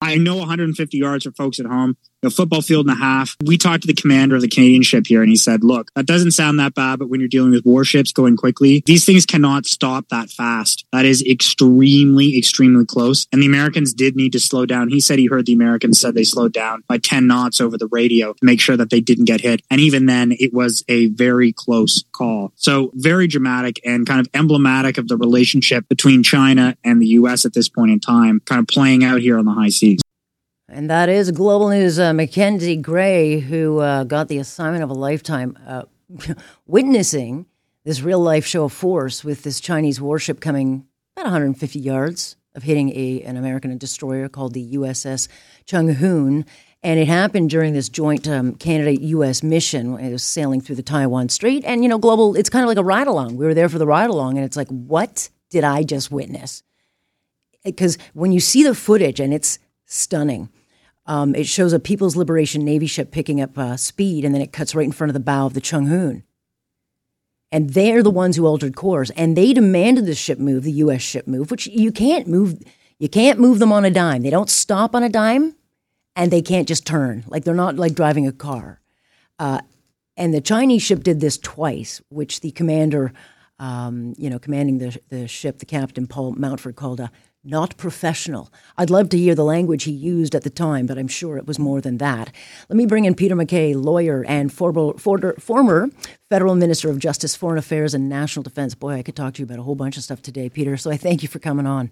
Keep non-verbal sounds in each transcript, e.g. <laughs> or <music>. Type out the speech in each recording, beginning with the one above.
I know 150 yards for folks at home a football field and a half. We talked to the commander of the Canadian ship here and he said, look, that doesn't sound that bad, but when you're dealing with warships going quickly, these things cannot stop that fast. That is extremely, extremely close. And the Americans did need to slow down. He said he heard the Americans said they slowed down by 10 knots over the radio to make sure that they didn't get hit. And even then, it was a very close call. So very dramatic and kind of emblematic of the relationship between China and the U.S. at this point in time, kind of playing out here on the high seas. And that is Global News uh, Mackenzie Gray, who uh, got the assignment of a lifetime uh, <laughs> witnessing this real life show of force with this Chinese warship coming about 150 yards of hitting a, an American destroyer called the USS Chung Hoon. And it happened during this joint um, Canada US mission. It was sailing through the Taiwan Strait. And, you know, Global, it's kind of like a ride along. We were there for the ride along, and it's like, what did I just witness? Because when you see the footage, and it's stunning. Um, it shows a People's Liberation Navy ship picking up uh, speed, and then it cuts right in front of the bow of the Chung Hoon. And they're the ones who altered course, and they demanded the ship move, the U.S. ship move, which you can't move. You can't move them on a dime. They don't stop on a dime, and they can't just turn. Like they're not like driving a car. Uh, and the Chinese ship did this twice, which the commander, um, you know, commanding the the ship, the captain Paul Mountford, called a not professional. I'd love to hear the language he used at the time, but I'm sure it was more than that. Let me bring in Peter MacKay, lawyer and former, federal minister of justice, foreign affairs, and national defense. Boy, I could talk to you about a whole bunch of stuff today, Peter. So I thank you for coming on.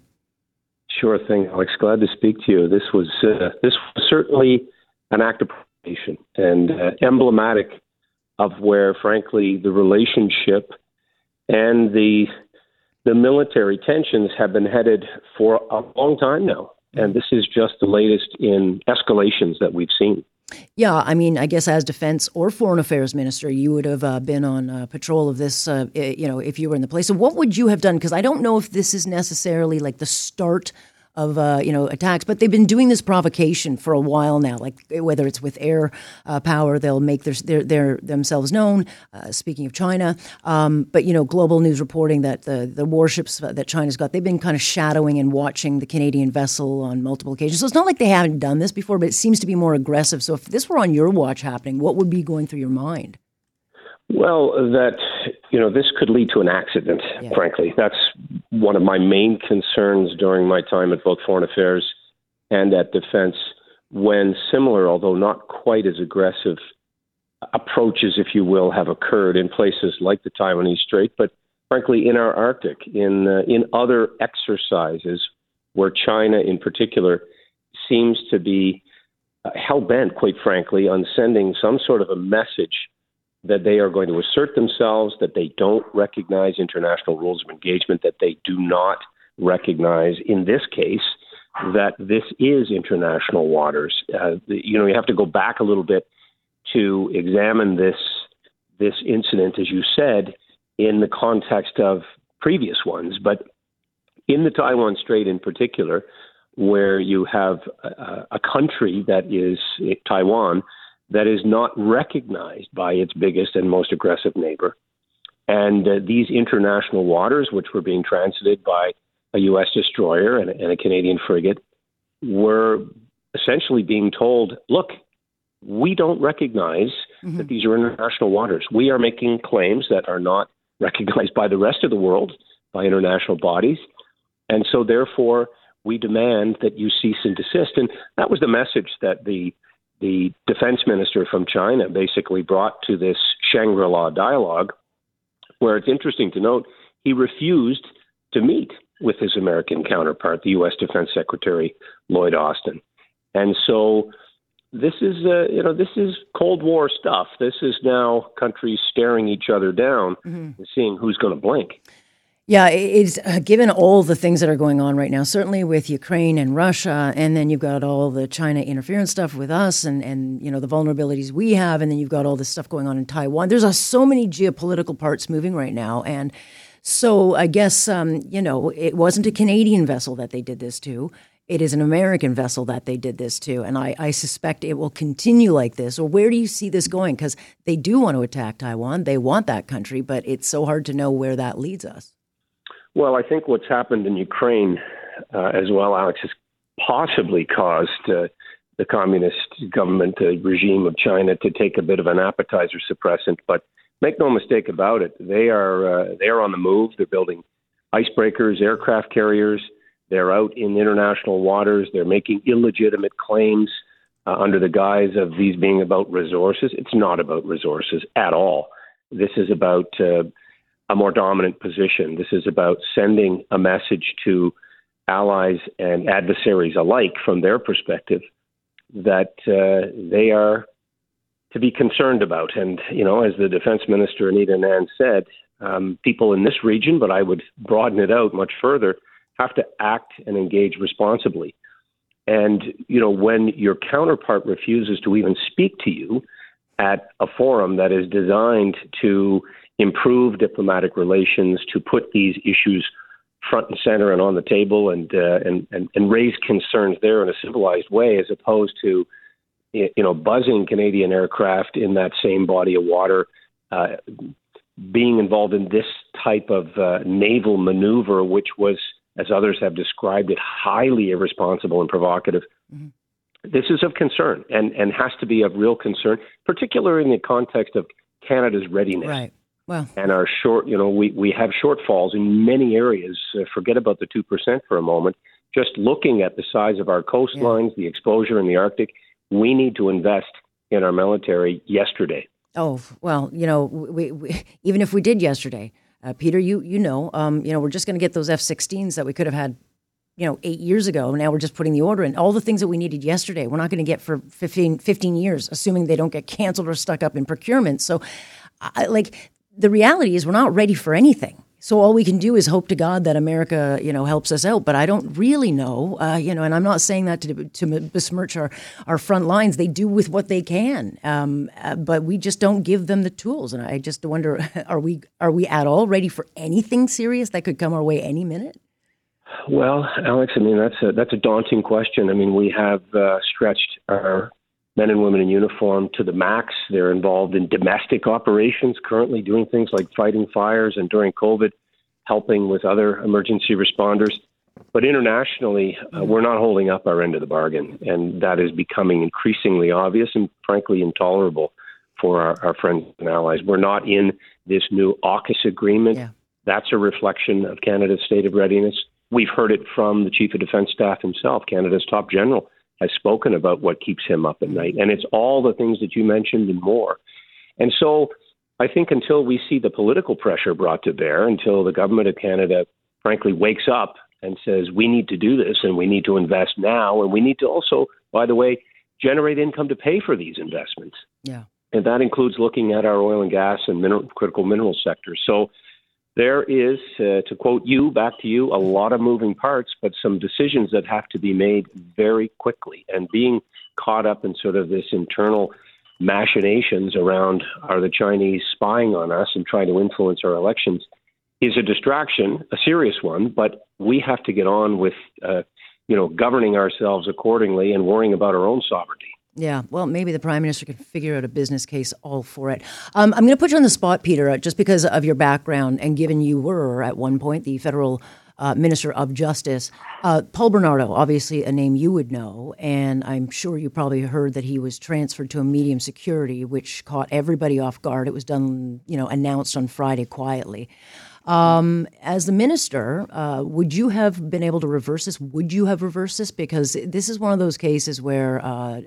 Sure thing, Alex. Glad to speak to you. This was uh, this was certainly an act of provocation and uh, emblematic of where, frankly, the relationship and the the military tensions have been headed for a long time now. And this is just the latest in escalations that we've seen. Yeah, I mean, I guess as defense or foreign affairs minister, you would have uh, been on uh, patrol of this, uh, you know, if you were in the place. So, what would you have done? Because I don't know if this is necessarily like the start of uh, you know attacks. But they've been doing this provocation for a while now. Like whether it's with air uh, power, they'll make their, their, their themselves known. Uh, speaking of China, um, but you know, global news reporting that the the warships that China's got, they've been kind of shadowing and watching the Canadian vessel on multiple occasions. So it's not like they haven't done this before, but it seems to be more aggressive. So if this were on your watch happening, what would be going through your mind? Well, that you know this could lead to an accident. Yeah. Frankly, that's one of my main concerns during my time at both Foreign Affairs and at Defense. When similar, although not quite as aggressive, approaches, if you will, have occurred in places like the Taiwanese Strait, but frankly in our Arctic, in uh, in other exercises where China, in particular, seems to be uh, hell bent, quite frankly, on sending some sort of a message that they are going to assert themselves, that they don't recognize international rules of engagement, that they do not recognize, in this case, that this is international waters. Uh, you know, you have to go back a little bit to examine this this incident, as you said, in the context of previous ones, but in the Taiwan Strait in particular, where you have a, a country that is Taiwan that is not recognized by its biggest and most aggressive neighbor. And uh, these international waters, which were being transited by a U.S. destroyer and, and a Canadian frigate, were essentially being told, look, we don't recognize mm-hmm. that these are international waters. We are making claims that are not recognized by the rest of the world, by international bodies. And so, therefore, we demand that you cease and desist. And that was the message that the the defense minister from China basically brought to this Shangri La dialogue, where it's interesting to note he refused to meet with his American counterpart, the U.S. Defense Secretary Lloyd Austin. And so this is, uh, you know, this is Cold War stuff. This is now countries staring each other down mm-hmm. and seeing who's going to blink. Yeah, it's uh, given all the things that are going on right now, certainly with Ukraine and Russia, and then you've got all the China interference stuff with us, and and you know the vulnerabilities we have, and then you've got all this stuff going on in Taiwan. There's uh, so many geopolitical parts moving right now, and so I guess um, you know it wasn't a Canadian vessel that they did this to. It is an American vessel that they did this to, and I, I suspect it will continue like this. Or where do you see this going? Because they do want to attack Taiwan, they want that country, but it's so hard to know where that leads us. Well, I think what's happened in Ukraine uh, as well, Alex, is possibly caused uh, the communist government uh, regime of China to take a bit of an appetizer suppressant. But make no mistake about it, they are uh, they are on the move. They're building icebreakers, aircraft carriers. They're out in international waters. They're making illegitimate claims uh, under the guise of these being about resources. It's not about resources at all. This is about uh, a more dominant position. This is about sending a message to allies and adversaries alike from their perspective that uh, they are to be concerned about. And, you know, as the defense minister, Anita Anand, said, um, people in this region, but I would broaden it out much further, have to act and engage responsibly. And, you know, when your counterpart refuses to even speak to you at a forum that is designed to improve diplomatic relations, to put these issues front and center and on the table and, uh, and, and, and raise concerns there in a civilized way as opposed to, you know, buzzing Canadian aircraft in that same body of water, uh, being involved in this type of uh, naval maneuver, which was, as others have described it, highly irresponsible and provocative. Mm-hmm. This is of concern and, and has to be of real concern, particularly in the context of Canada's readiness. Right. Well, and our short, you know, we, we have shortfalls in many areas. Uh, forget about the 2% for a moment. Just looking at the size of our coastlines, yeah. the exposure in the Arctic, we need to invest in our military yesterday. Oh, well, you know, we, we <laughs> even if we did yesterday, uh, Peter, you you know, um, you know, we're just going to get those F-16s that we could have had, you know, eight years ago. Now we're just putting the order in. All the things that we needed yesterday, we're not going to get for 15, 15 years, assuming they don't get canceled or stuck up in procurement. So, I, like, the reality is we're not ready for anything. So all we can do is hope to God that America, you know, helps us out. But I don't really know, uh, you know, and I'm not saying that to, to besmirch our, our front lines. They do with what they can, um, uh, but we just don't give them the tools. And I just wonder, <laughs> are we are we at all ready for anything serious that could come our way any minute? Well, Alex, I mean that's a that's a daunting question. I mean, we have uh, stretched our men and women in uniform to the max. They're involved in domestic operations, currently doing things like fighting fires and during COVID, helping with other emergency responders. But internationally, uh, we're not holding up our end of the bargain, and that is becoming increasingly obvious and frankly intolerable for our, our friends and allies. We're not in this new AUKUS agreement. Yeah. That's a reflection of Canada's state of readiness. We've heard it from the Chief of Defence Staff himself, Canada's top general, has spoken about what keeps him up at night. And it's all the things that you mentioned and more. And so I think until we see the political pressure brought to bear, until the government of Canada frankly wakes up and says, we need to do this and we need to invest now, and we need to also, by the way, generate income to pay for these investments. Yeah. And that includes looking at our oil and gas and mineral, critical mineral sectors. So there is, uh, to quote you, back to you, a lot of moving parts, but some decisions that have to be made very quickly. And being caught up in sort of this internal machinations around are the Chinese spying on us and trying to influence our elections is a distraction, a serious one, but we have to get on with, uh, you know, governing ourselves accordingly and worrying about our own sovereignty. Yeah, well, maybe the prime minister can figure out a business case all for it. Um, I'm going to put you on the spot, Peter, uh, just because of your background and given you were at one point the federal uh, minister of justice. Uh, Paul Bernardo, obviously a name you would know, and I'm sure you probably heard that he was transferred to a medium security, which caught everybody off guard. It was done, you know, announced on Friday quietly. Um, as the minister, uh, would you have been able to reverse this? Would you have reversed this? Because this is one of those cases where uh,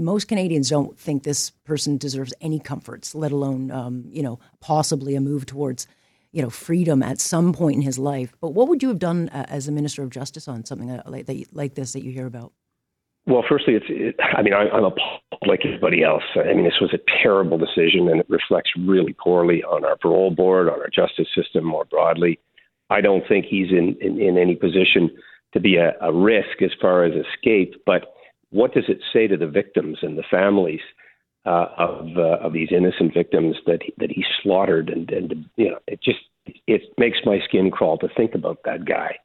most Canadians don't think this person deserves any comforts, let alone, um, you know, possibly a move towards, you know, freedom at some point in his life. But what would you have done uh, as a minister of justice on something like, that, like this that you hear about? Well, firstly, it's. It, I mean, I, I'm appalled like everybody else. I mean, this was a terrible decision, and it reflects really poorly on our parole board, on our justice system more broadly. I don't think he's in in, in any position to be a, a risk as far as escape. But what does it say to the victims and the families uh, of uh, of these innocent victims that he, that he slaughtered? And and you know, it just it makes my skin crawl to think about that guy.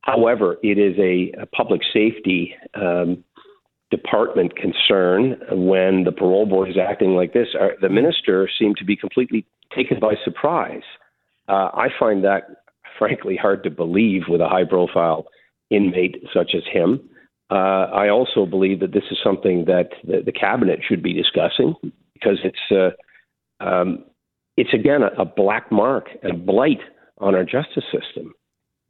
However, it is a, a public safety um, department concern when the parole board is acting like this. The minister seemed to be completely taken by surprise. Uh, I find that, frankly, hard to believe with a high profile inmate such as him. Uh, I also believe that this is something that the, the cabinet should be discussing because it's uh, um, it's again a, a, black mark and a blight on our justice system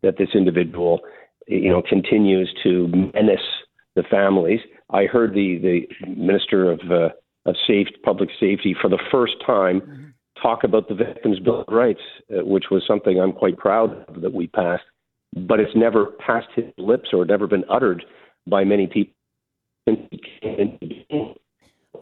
that this individual you know continues to menace the families. I heard the the minister of uh, of safe public safety for the first time mm-hmm. talk about the Victims' Bill of Rights, uh, which was something I'm quite proud of that we passed, but it's never passed his lips or never been uttered by many people.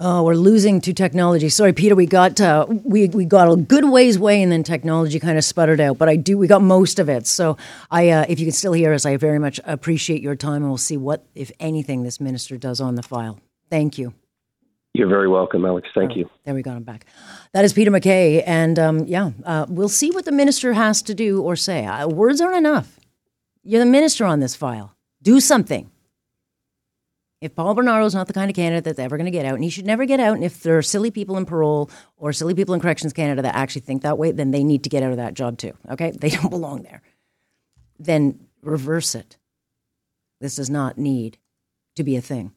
Oh, we're losing to technology. Sorry, Peter. We got uh, we we got a good ways way, and then technology kind of sputtered out. But I do. We got most of it. So I, uh, if you can still hear us, I very much appreciate your time, and we'll see what, if anything, this minister does on the file. Thank you. You're very welcome, Alex. Thank oh, you. There we got him back. That is Peter MacKay, and um, yeah, uh, we'll see what the minister has to do or say. Uh, words aren't enough. You're the minister on this file. Do something. If Paul Bernardo is not the kind of candidate that's ever going to get out, and he should never get out, and if there are silly people in parole or silly people in Corrections Canada that actually think that way, then they need to get out of that job too. Okay? They don't belong there. Then reverse it. This does not need to be a thing.